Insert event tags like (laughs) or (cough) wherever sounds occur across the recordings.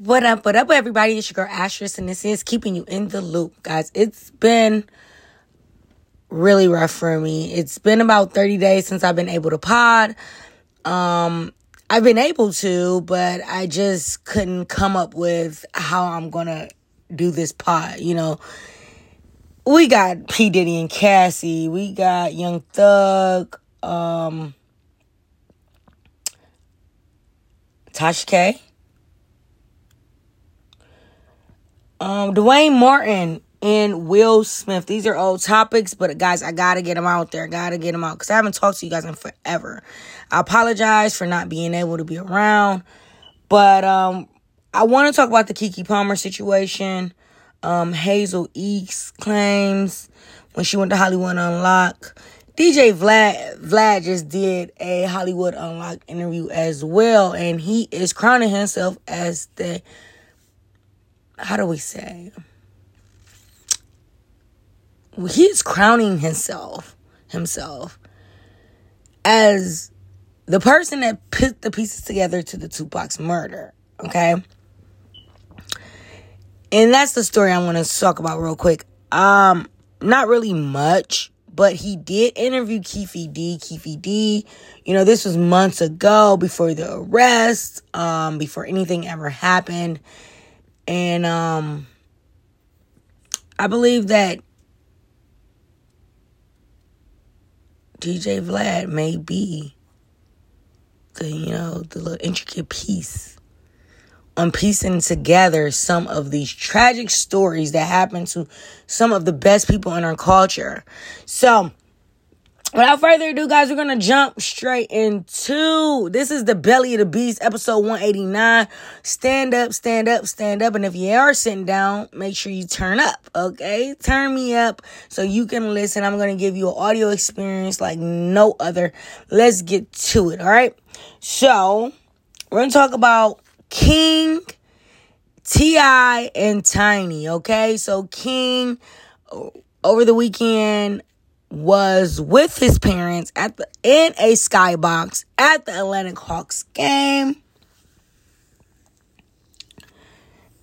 What up, what up, everybody? It's your girl Ashes, and this is keeping you in the loop, guys. It's been really rough for me. It's been about 30 days since I've been able to pod. Um, I've been able to, but I just couldn't come up with how I'm gonna do this pod. You know, we got P. Diddy and Cassie, we got Young Thug, um, Tasha K. Um, Duane Martin and Will Smith. These are old topics, but guys, I gotta get them out there. Gotta get them out because I haven't talked to you guys in forever. I apologize for not being able to be around, but um, I want to talk about the Keke Palmer situation. Um, Hazel East claims when she went to Hollywood Unlocked. DJ Vlad Vlad just did a Hollywood Unlocked interview as well, and he is crowning himself as the how do we say? He's crowning himself himself as the person that put the pieces together to the Tupac's murder. Okay. And that's the story I want to talk about real quick. Um, not really much, but he did interview Keefe D. Keefe D. You know, this was months ago before the arrest, um, before anything ever happened. And um I believe that DJ Vlad may be the you know the little intricate piece on piecing together some of these tragic stories that happen to some of the best people in our culture. So Without further ado, guys, we're gonna jump straight into this is the belly of the beast, episode 189. Stand up, stand up, stand up. And if you are sitting down, make sure you turn up, okay? Turn me up so you can listen. I'm gonna give you an audio experience like no other. Let's get to it, all right? So, we're gonna talk about King, T.I., and Tiny, okay? So, King over the weekend was with his parents at the in a skybox at the Atlantic Hawks game.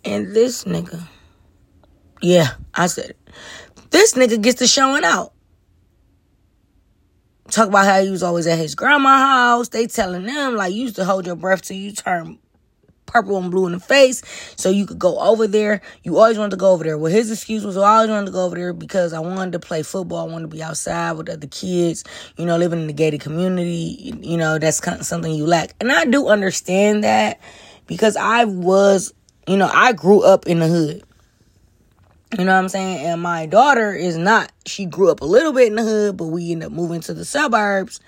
And this nigga, yeah, I said it. This nigga gets to showing out. Talk about how he was always at his grandma's house. They telling them like you used to hold your breath till you turn purple and blue in the face so you could go over there. You always wanted to go over there. Well, his excuse was, well, I always wanted to go over there because I wanted to play football. I wanted to be outside with other kids, you know, living in the gated community. You know, that's kind of something you lack. And I do understand that because I was, you know, I grew up in the hood. You know what I'm saying? And my daughter is not. She grew up a little bit in the hood, but we ended up moving to the suburbs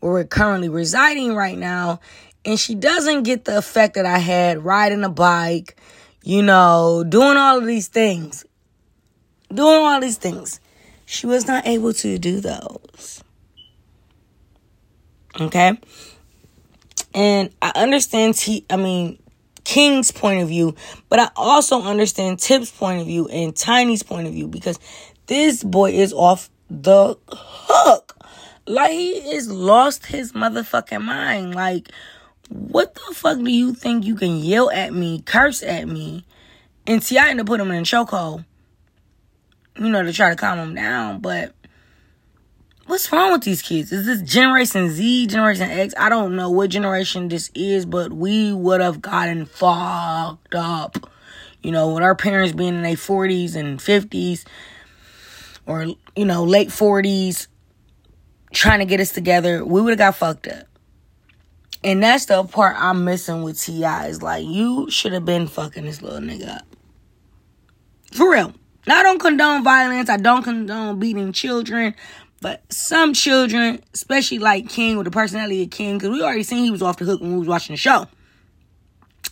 where we're currently residing right now and she doesn't get the effect that I had riding a bike, you know, doing all of these things. Doing all these things. She was not able to do those. Okay? And I understand T I mean King's point of view, but I also understand Tip's point of view and Tiny's point of view because this boy is off the hook. Like he is lost his motherfucking mind. Like what the fuck do you think you can yell at me, curse at me, and see, I ended up putting him in a chokehold, you know, to try to calm him down. But what's wrong with these kids? Is this Generation Z, Generation X? I don't know what generation this is, but we would have gotten fucked up. You know, with our parents being in their 40s and 50s, or, you know, late 40s, trying to get us together, we would have got fucked up. And that's the part I'm missing with T.I. is like, you should have been fucking this little nigga up. For real. Now, I don't condone violence. I don't condone beating children. But some children, especially like King with the personality of King, because we already seen he was off the hook when we was watching the show.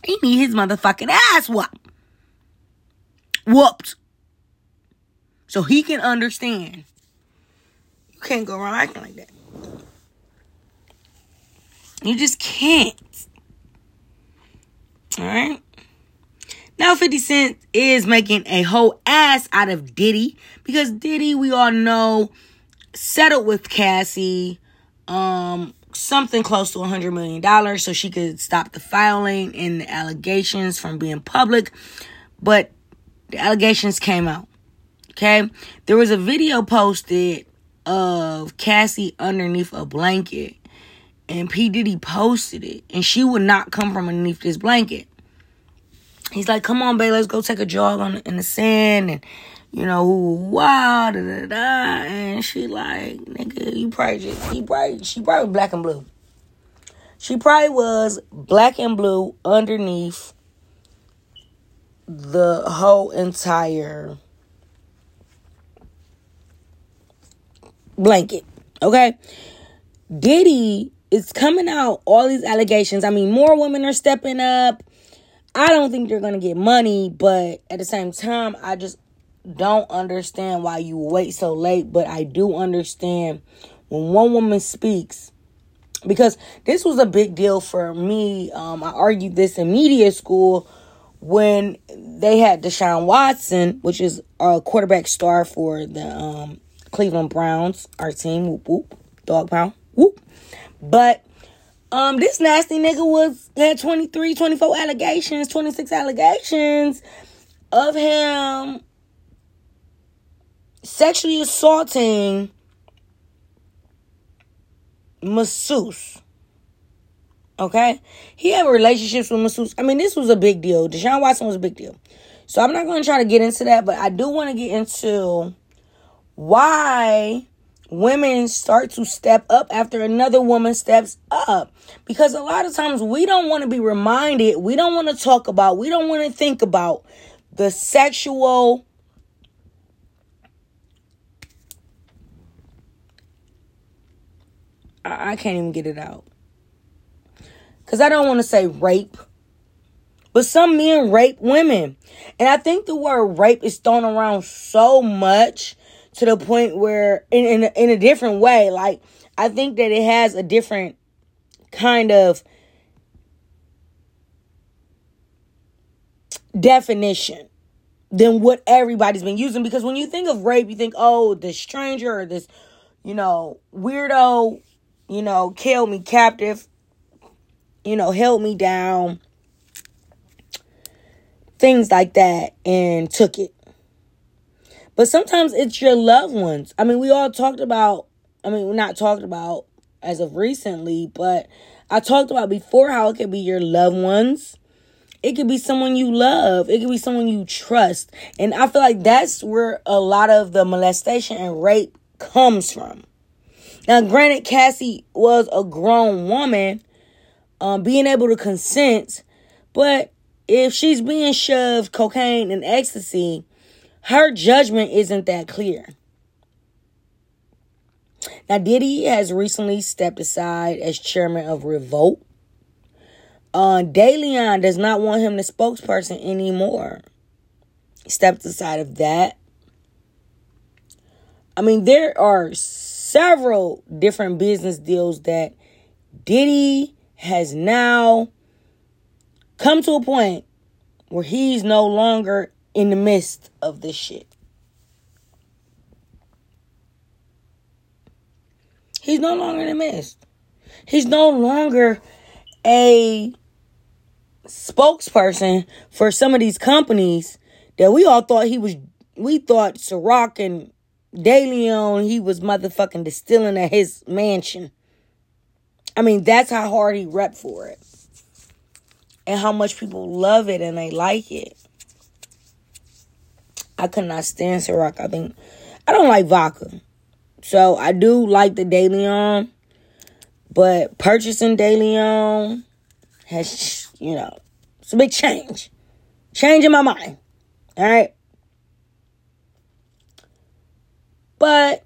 He need his motherfucking ass whooped. Whooped. So he can understand. You can't go around acting like that. You just can't. All right. Now 50 Cent is making a whole ass out of Diddy because Diddy, we all know, settled with Cassie, um, something close to a $100 million so she could stop the filing and the allegations from being public. But the allegations came out. Okay? There was a video posted of Cassie underneath a blanket. And P. Diddy posted it. And she would not come from underneath this blanket. He's like, come on, babe, let's go take a jog on in the sand. And you know, wow, da da da. And she like, nigga, you probably just, he probably, she probably black and blue. She probably was black and blue underneath the whole entire blanket. Okay? Diddy is coming out all these allegations. I mean, more women are stepping up. I don't think they're gonna get money, but at the same time, I just don't understand why you wait so late, but I do understand when one woman speaks because this was a big deal for me. Um, I argued this in media school when they had Deshaun Watson, which is a quarterback star for the um, Cleveland Browns, our team. Whoop whoop, dog pound. Whoop. But um, this nasty nigga was had 23, 24 allegations, 26 allegations of him sexually assaulting masseuse. Okay? He had relationships with masseuse. I mean, this was a big deal. Deshaun Watson was a big deal. So I'm not going to try to get into that, but I do want to get into why women start to step up after another woman steps up. Because a lot of times we don't want to be reminded, we don't want to talk about, we don't want to think about the sexual I, I can't even get it out. Because I don't want to say rape. But some men rape women. And I think the word rape is thrown around so much to the point where, in, in, a, in a different way, like, I think that it has a different kind of definition than what everybody's been using. Because when you think of rape, you think, oh, this stranger or this, you know, weirdo you know, kill me captive, you know, held me down, things like that, and took it. But sometimes it's your loved ones. I mean, we all talked about, I mean, we're not talked about as of recently, but I talked about before how it could be your loved ones. It could be someone you love. It could be someone you trust. And I feel like that's where a lot of the molestation and rape comes from. Now, granted, Cassie was a grown woman, um, being able to consent, but if she's being shoved cocaine and ecstasy, her judgment isn't that clear. Now, Diddy has recently stepped aside as chairman of Revolt. Uh, DeLeon does not want him the spokesperson anymore. He stepped aside of that. I mean, there are several different business deals that Diddy has now come to a point where he's no longer in the midst of this shit. He's no longer in the midst. He's no longer a spokesperson for some of these companies that we all thought he was. We thought Ciroc and DeLeon, he was motherfucking distilling at his mansion. I mean, that's how hard he rep for it. And how much people love it and they like it. I could not stand Ciroc. I think I don't like vodka. So I do like the DeLeon. But purchasing DeLeon has, you know, it's a big change. In my mind. All right. But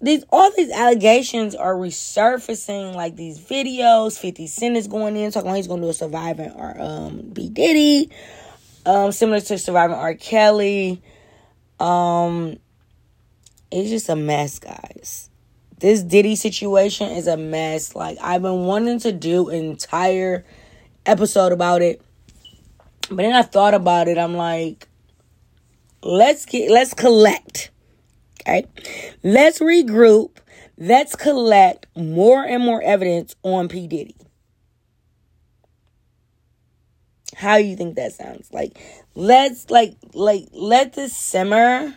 these all these allegations are resurfacing like these videos 50 cent is going in talking about he's going to do a surviving or um diddy um similar to surviving r kelly um it's just a mess guys this diddy situation is a mess like i've been wanting to do an entire episode about it but then i thought about it i'm like let's get let's collect. Okay. Let's regroup. let's collect more and more evidence on P. Diddy. How you think that sounds? Like, let's like like let this simmer.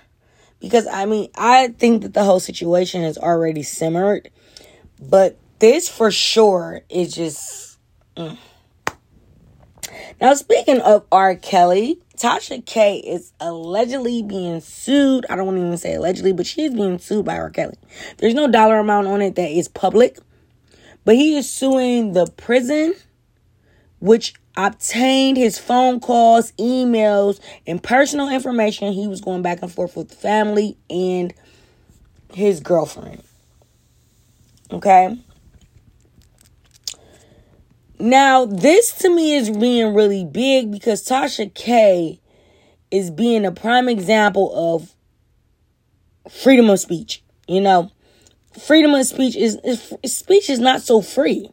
Because I mean, I think that the whole situation has already simmered. But this for sure is just mm. Now speaking of R. Kelly, Tasha K is allegedly being sued. I don't want to even say allegedly, but she is being sued by R. Kelly. There's no dollar amount on it that is public, but he is suing the prison, which obtained his phone calls, emails, and personal information. He was going back and forth with family and his girlfriend. Okay. Now, this to me is being really big because Tasha K is being a prime example of freedom of speech. You know, freedom of speech is, is speech is not so free,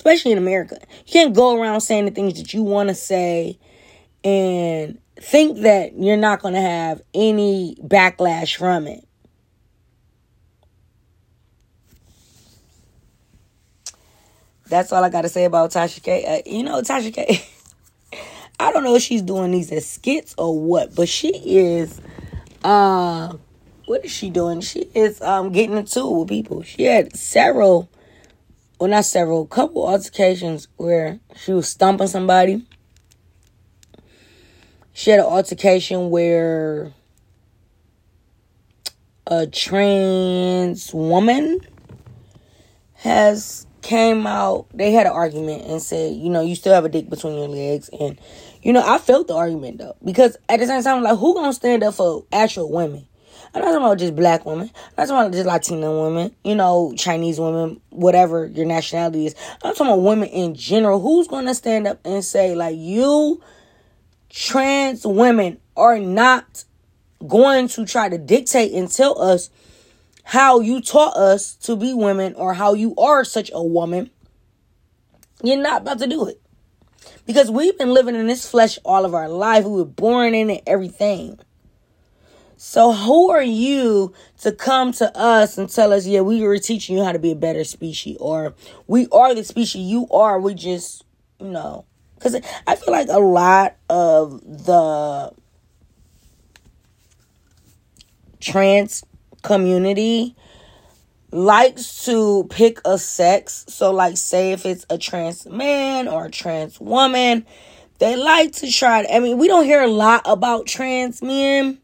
especially in America. You can't go around saying the things that you want to say and think that you're not going to have any backlash from it. That's all I got to say about Tasha K. Uh, you know, Tasha K. (laughs) I don't know if she's doing these as skits or what, but she is. Uh, what is she doing? She is um getting into it with people. She had several, well, not several, couple altercations where she was stomping somebody. She had an altercation where a trans woman has came out, they had an argument and said, you know, you still have a dick between your legs. And, you know, I felt the argument though. Because at the same time, like, who gonna stand up for actual women? I'm not talking about just black women. I'm not talking about just Latina women, you know, Chinese women, whatever your nationality is. I'm talking about women in general. Who's gonna stand up and say, like, you trans women are not going to try to dictate and tell us how you taught us to be women or how you are such a woman, you're not about to do it. Because we've been living in this flesh all of our life. We were born in it, everything. So who are you to come to us and tell us, yeah, we were teaching you how to be a better species, or we are the species you are. We just, you know, because I feel like a lot of the trans community likes to pick a sex. So, like, say if it's a trans man or a trans woman, they like to try. To, I mean, we don't hear a lot about trans men,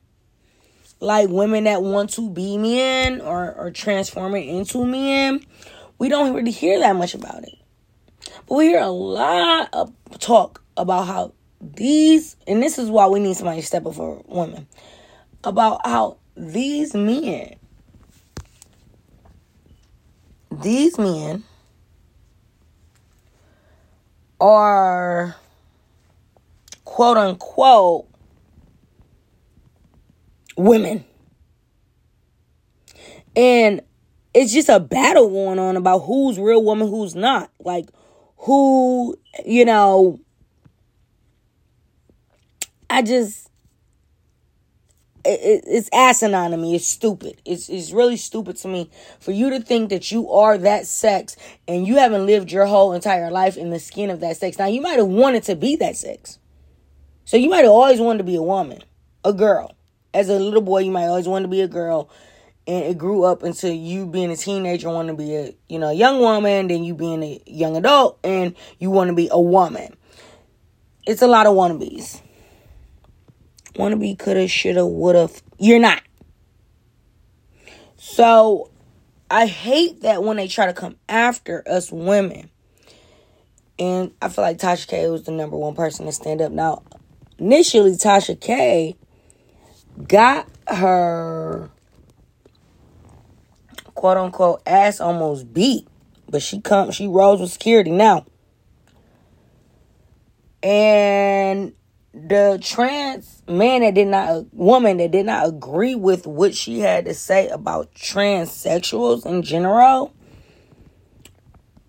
like women that want to be men or, or transforming into men. We don't really hear that much about it. But we hear a lot of talk about how these, and this is why we need somebody to step up for women, about how these men, these men are quote unquote women. And it's just a battle going on about who's real woman, who's not. Like, who, you know, I just, it, it's asinine to me. It's stupid. It's it's really stupid to me for you to think that you are that sex and you haven't lived your whole entire life in the skin of that sex. Now you might have wanted to be that sex, so you might have always wanted to be a woman, a girl. As a little boy, you might always want to be a girl, and it grew up into you being a teenager, want to be a you know young woman, then you being a young adult, and you want to be a woman. It's a lot of wannabes wannabe coulda, shoulda, woulda. You're not. So I hate that when they try to come after us women. And I feel like Tasha K was the number one person to stand up. Now, initially, Tasha K got her quote unquote ass almost beat. But she come she rose with security now. And the trans man that did not woman that did not agree with what she had to say about transsexuals in general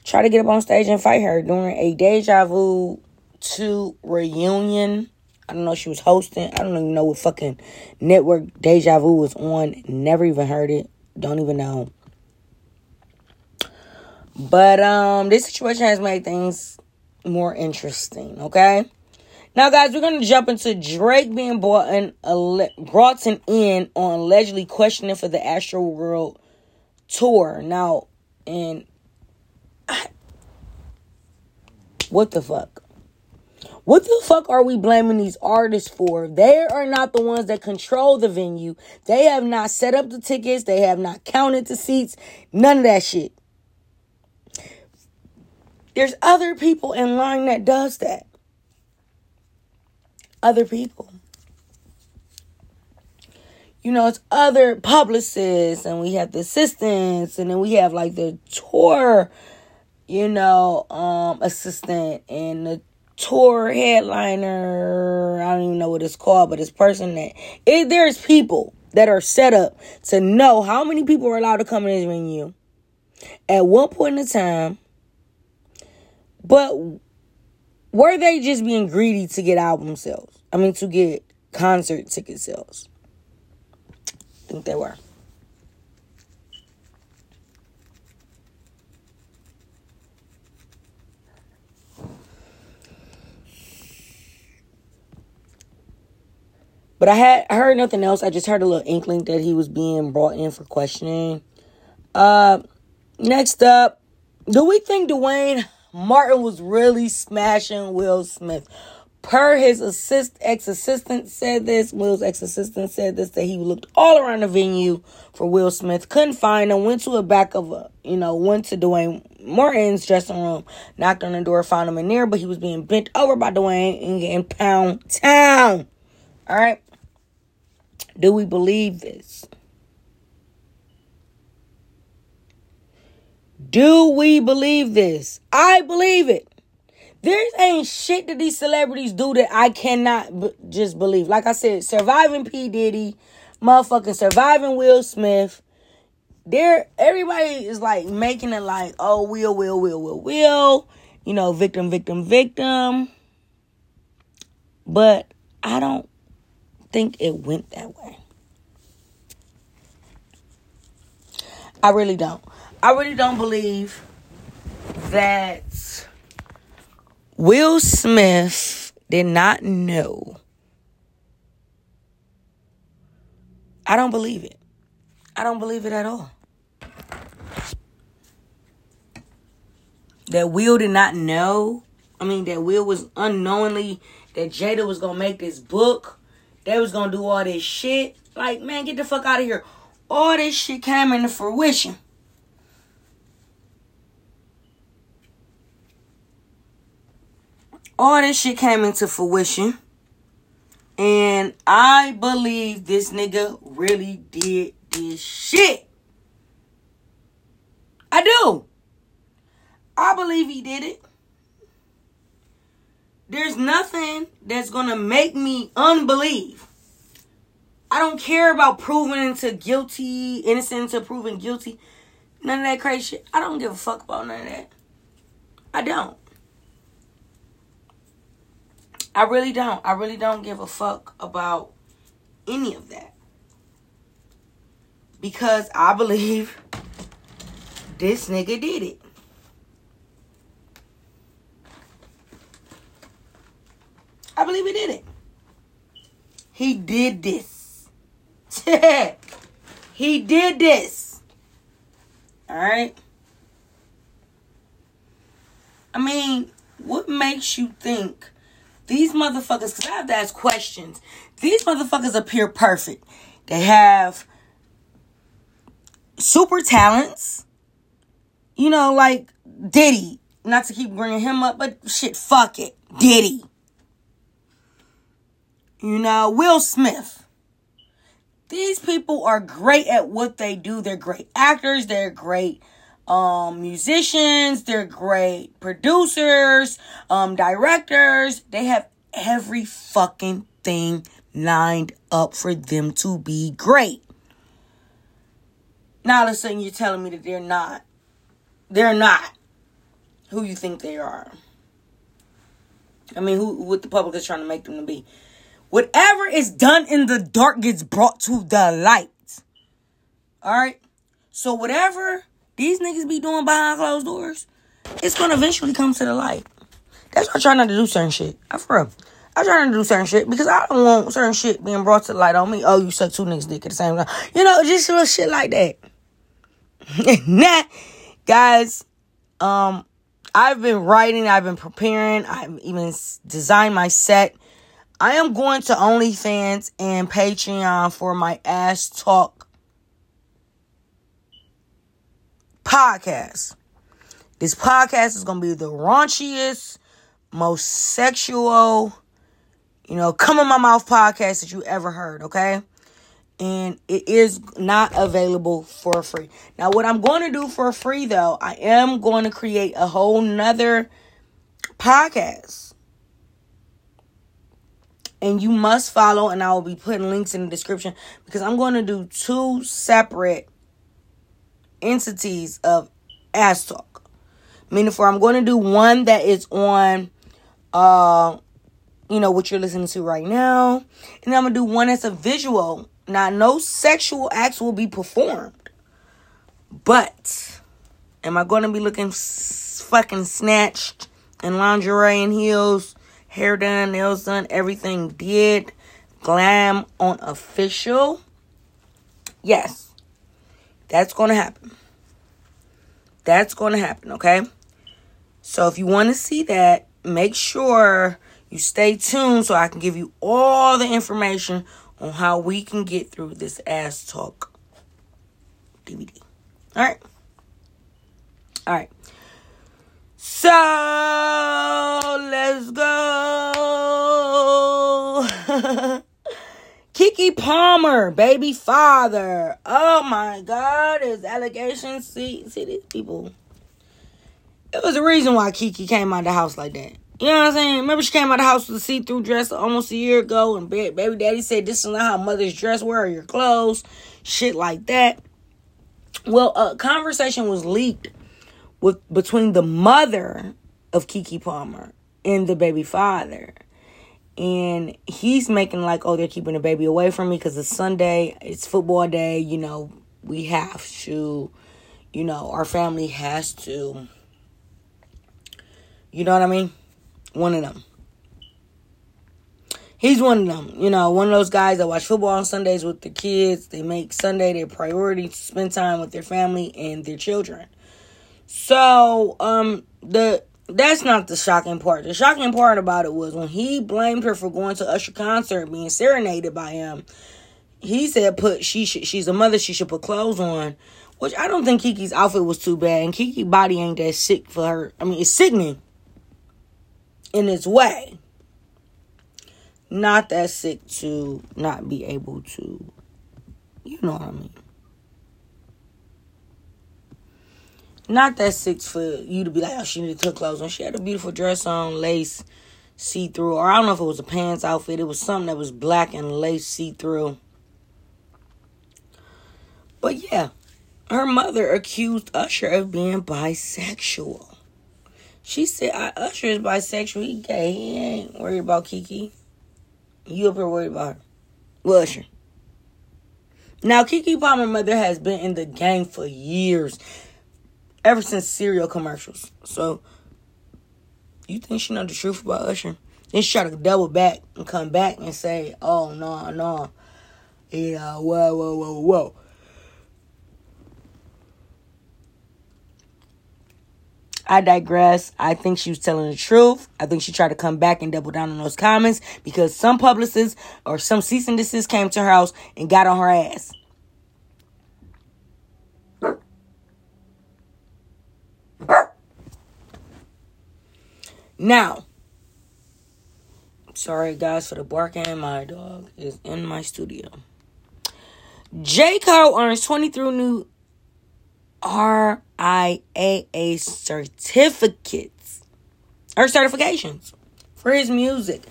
try to get up on stage and fight her during a deja vu 2 reunion i don't know she was hosting i don't even know what fucking network deja vu was on never even heard it don't even know But um, this situation has made things more interesting. Okay. Now, guys, we're gonna jump into Drake being brought in, brought in on allegedly questioning for the Astroworld tour. Now, and I, (sighs) what the fuck? What the fuck are we blaming these artists for? They are not the ones that control the venue. They have not set up the tickets. They have not counted the seats. None of that shit. There's other people in line that does that. Other people. You know, it's other publicists and we have the assistants and then we have like the tour, you know, um assistant and the tour headliner. I don't even know what it's called, but it's person that it, there's people that are set up to know how many people are allowed to come in this venue at one point in the time. But were they just being greedy to get album sales? I mean, to get concert ticket sales. I think they were. But I had heard nothing else. I just heard a little inkling that he was being brought in for questioning. Uh, next up, do we think Duane Martin was really smashing Will Smith? Per his assist ex assistant said this, Will's ex assistant said this that he looked all around the venue for Will Smith, couldn't find him, went to the back of a you know went to Duane Martin's dressing room, knocked on the door, found him in there, but he was being bent over by Duane and getting pound town. All right. Do we believe this? Do we believe this? I believe it. There ain't shit that these celebrities do that I cannot b- just believe. Like I said, surviving P. Diddy, motherfucking surviving Will Smith. There, everybody is like making it like, oh, Will, Will, Will, Will, Will. You know, victim, victim, victim. But I don't think it went that way. I really don't. I really don't believe that Will Smith did not know. I don't believe it. I don't believe it at all. That Will did not know. I mean, that Will was unknowingly that Jada was gonna make this book. They was gonna do all this shit. Like, man, get the fuck out of here. All this shit came into fruition. All this shit came into fruition. And I believe this nigga really did this shit. I do. I believe he did it. There's nothing that's gonna make me unbelieve. I don't care about proving into guilty, innocent to proving guilty. None of that crazy shit. I don't give a fuck about none of that. I don't. I really don't. I really don't give a fuck about any of that. Because I believe this nigga did it. I believe he did it. He did this. (laughs) he did this. Alright? I mean, what makes you think these motherfuckers, because I have to ask questions, these motherfuckers appear perfect. They have super talents. You know, like Diddy. Not to keep bringing him up, but shit, fuck it. Diddy. You know, Will Smith. These people are great at what they do. They're great actors. They're great um, musicians, they're great producers, um, directors. They have every fucking thing lined up for them to be great. Now, all of a sudden, you're telling me that they're not. They're not who you think they are. I mean, who what the public is trying to make them to be. Whatever is done in the dark gets brought to the light. All right. So whatever these niggas be doing behind closed doors, it's gonna eventually come to the light. That's why I try not to do certain shit. I for real. I try not to do certain shit because I don't want certain shit being brought to the light on me. Oh, you suck two niggas dick at the same time. You know, just little shit like that. (laughs) nah, guys, um, I've been writing, I've been preparing, I've even designed my set. I am going to OnlyFans and Patreon for my ass talk podcast. This podcast is going to be the raunchiest, most sexual, you know, come on my mouth podcast that you ever heard, okay? And it is not available for free. Now, what I'm going to do for free though, I am going to create a whole nother podcast. And you must follow, and I will be putting links in the description because I'm going to do two separate entities of ass talk. Meaning for I'm going to do one that is on uh you know what you're listening to right now. And I'm gonna do one that's a visual. Now no sexual acts will be performed. But am I gonna be looking fucking snatched in lingerie and heels, hair done, nails done, everything did, glam on official? Yes. That's gonna happen. That's gonna happen, okay? So if you want to see that, make sure you stay tuned so I can give you all the information on how we can get through this ass talk DVD. All right. All right. So let's go. (laughs) Keke Palmer, baby father. Oh my God, his allegations. See, see these people. It was a reason why Keke came out of the house like that. You know what I'm saying? Remember she came out of the house with a see-through dress almost a year ago, and baby daddy said this is not how mothers dress. Where are your clothes? Shit like that. Well, a conversation was leaked with between the mother of Keke Palmer and the baby father. And he's making like, oh, they're keeping the baby away from me because it's Sunday, it's football day, you know, we have to, you know, our family has to you know what I mean? One of them. He's one of them. You know, one of those guys that watch football on Sundays with the kids. They make Sunday their priority to spend time with their family and their children. So, um, the that's not the shocking part. The shocking part about it was when he blamed her for going to Usher concert being serenaded by him. He said, "Put she she's a mother. She should put clothes on." Which I don't think Keke's outfit was too bad, and Keke body ain't that sick for her. I mean, it's sickening in its way. Not that sick to not be able to, you know what I mean. Not that six for you to be like, oh, she needed to clothes on. She had a beautiful dress on, lace, see through, or I don't know if it was a pants outfit. It was something that was black and lace see through. But yeah, her mother accused Usher of being bisexual. She said, I, Usher is bisexual. He gay. He ain't worried about Keke. You up here worried about her. Well, Usher. Now, Keke Palmer mother has been in the game for years. Ever since cereal commercials. So, you think she know the truth about Usher? Then she try to double back and come back and say, oh, no, no. Yeah, whoa, whoa, whoa, whoa. I digress. I think she was telling the truth. I think she tried to come back and double down on those comments because some publicists or some cease and desist came to her house and got on her ass. Now, sorry guys for the barking. My dog is in my studio. J. Cole earns 23 new RIAA certificates or certifications for his music.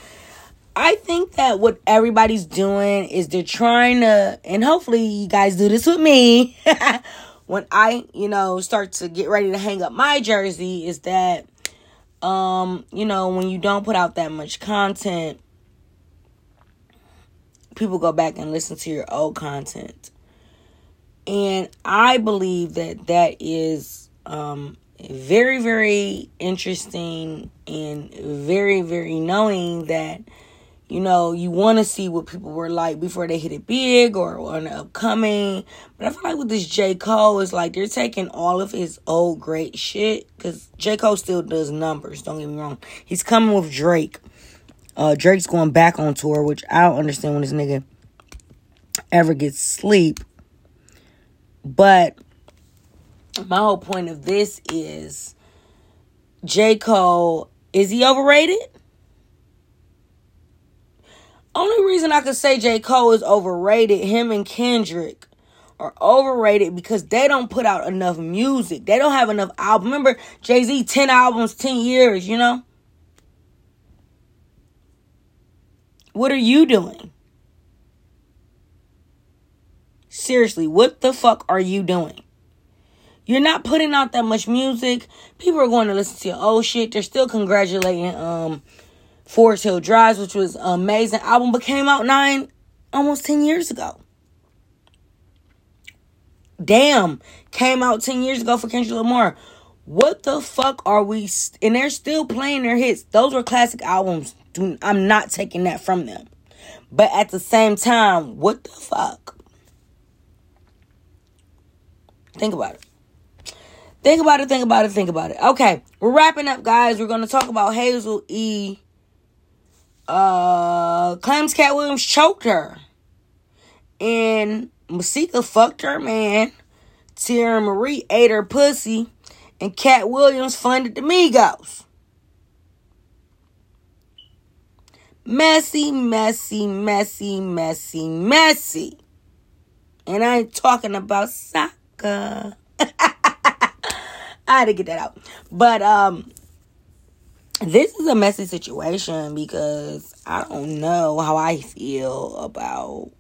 I think that what everybody's doing is they're trying to, and hopefully you guys do this with me. (laughs) when I, you know, start to get ready to hang up my jersey, is that, um, you know, when you don't put out that much content, people go back and listen to your old content. And I believe that that is um, very, very interesting and very, very knowing that, you know, you want to see what people were like before they hit it big or on the upcoming. But I feel like with this J. Cole, it's like they're taking all of his old great shit because J. Cole still does numbers, don't get me wrong. He's coming with Drake. Uh, Drake's going back on tour, which I don't understand when this nigga ever gets sleep. But my whole point of this is J. Cole, is he overrated? Only reason I could say J. Cole is overrated, him and Kendrick are overrated because they don't put out enough music. They don't have enough albums. Remember Jay Z, 10 albums, 10 years, you know? What are you doing? Seriously, what the fuck are you doing? You're not putting out that much music. People are going to listen to your old shit. They're still congratulating um Forest Hill Drives, which was amazing album, but came out nine, almost 10 years ago. Damn, came out 10 years ago for Kendrick Lamar. What the fuck are we? St- and they're still playing their hits. Those were classic albums. I'm not taking that from them. But at the same time, what the fuck? Think about it. Think about it, think about it, think about it. Okay, we're wrapping up, guys. We're going to talk about Hazel E. Uh, claims Katt Williams choked her. And Masika fucked her man. Teairra Mari ate her pussy. And Katt Williams funded the Migos. Messy, messy, messy, messy, messy. And I ain't talking about soccer. (laughs) I had to get that out. But um this is a messy situation because I don't know how I feel about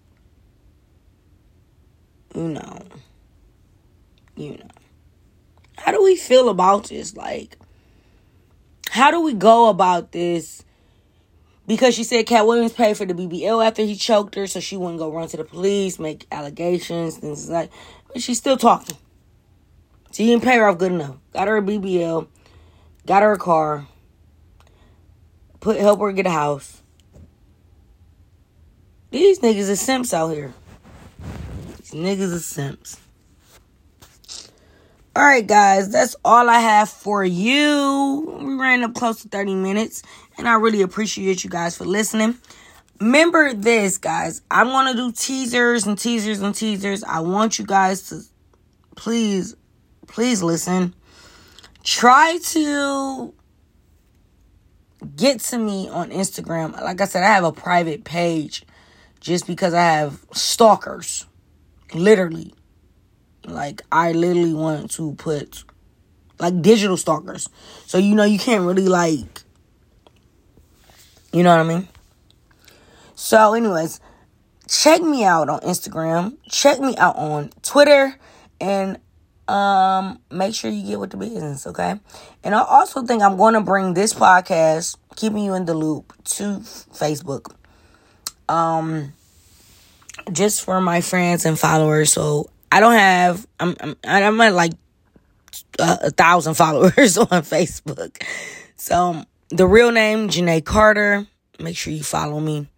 you know you know. How do we feel about this? Like how do we go about this? Because she said Katt Williams paid for the BBL after he choked her so she wouldn't go run to the police make allegations things like but she's still talking. She didn't pay her off good enough. Got her a BBL, got her a car, put help her get a house. These niggas are simps out here. These niggas are simps. All right, guys, that's all I have for you. We ran up close to 30 minutes, and I really appreciate you guys for listening. Remember this, guys. I'm going to do teasers and teasers and teasers. I want you guys to please please listen. Try to get to me on Instagram. Like I said, I have a private page just because I have stalkers. Literally. Like, I literally want to put, like, digital stalkers. So, you know, you can't really, like, you know what I mean? So, anyways, check me out on Instagram. Check me out on Twitter. And um, make sure you get with the business, okay? And I also think I'm going to bring this podcast, keeping you in the loop, to Facebook. Um, just for my friends and followers. So I don't have. I'm I'm I'm at like a, a thousand (laughs) followers on Facebook. So the real name Janae Carter. Make sure you follow me.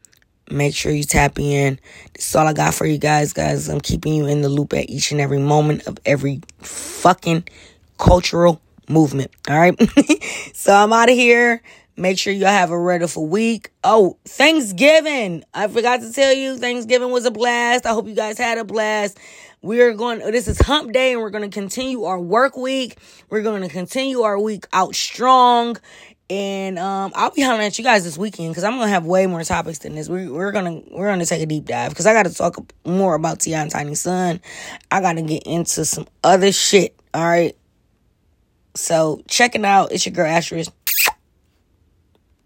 Make sure you tap in. This is all I got for you guys, guys. I'm keeping you in the loop at each and every moment of every fucking cultural movement. All right. (laughs) so I'm out of here. Make sure y'all have a wonderful week. Oh, Thanksgiving. I forgot to tell you, Thanksgiving was a blast. I hope you guys had a blast. We're going, this is hump day and we're going to continue our work week. We're going to continue our week out strong. And um, I'll be hollering at you guys this weekend because I'm gonna have way more topics than this. We, we're gonna we're gonna take a deep dive because I got to talk more about T.I. and Tiny Son. I got to get into some other shit. All right. So checking out. It's your girl Asterisk.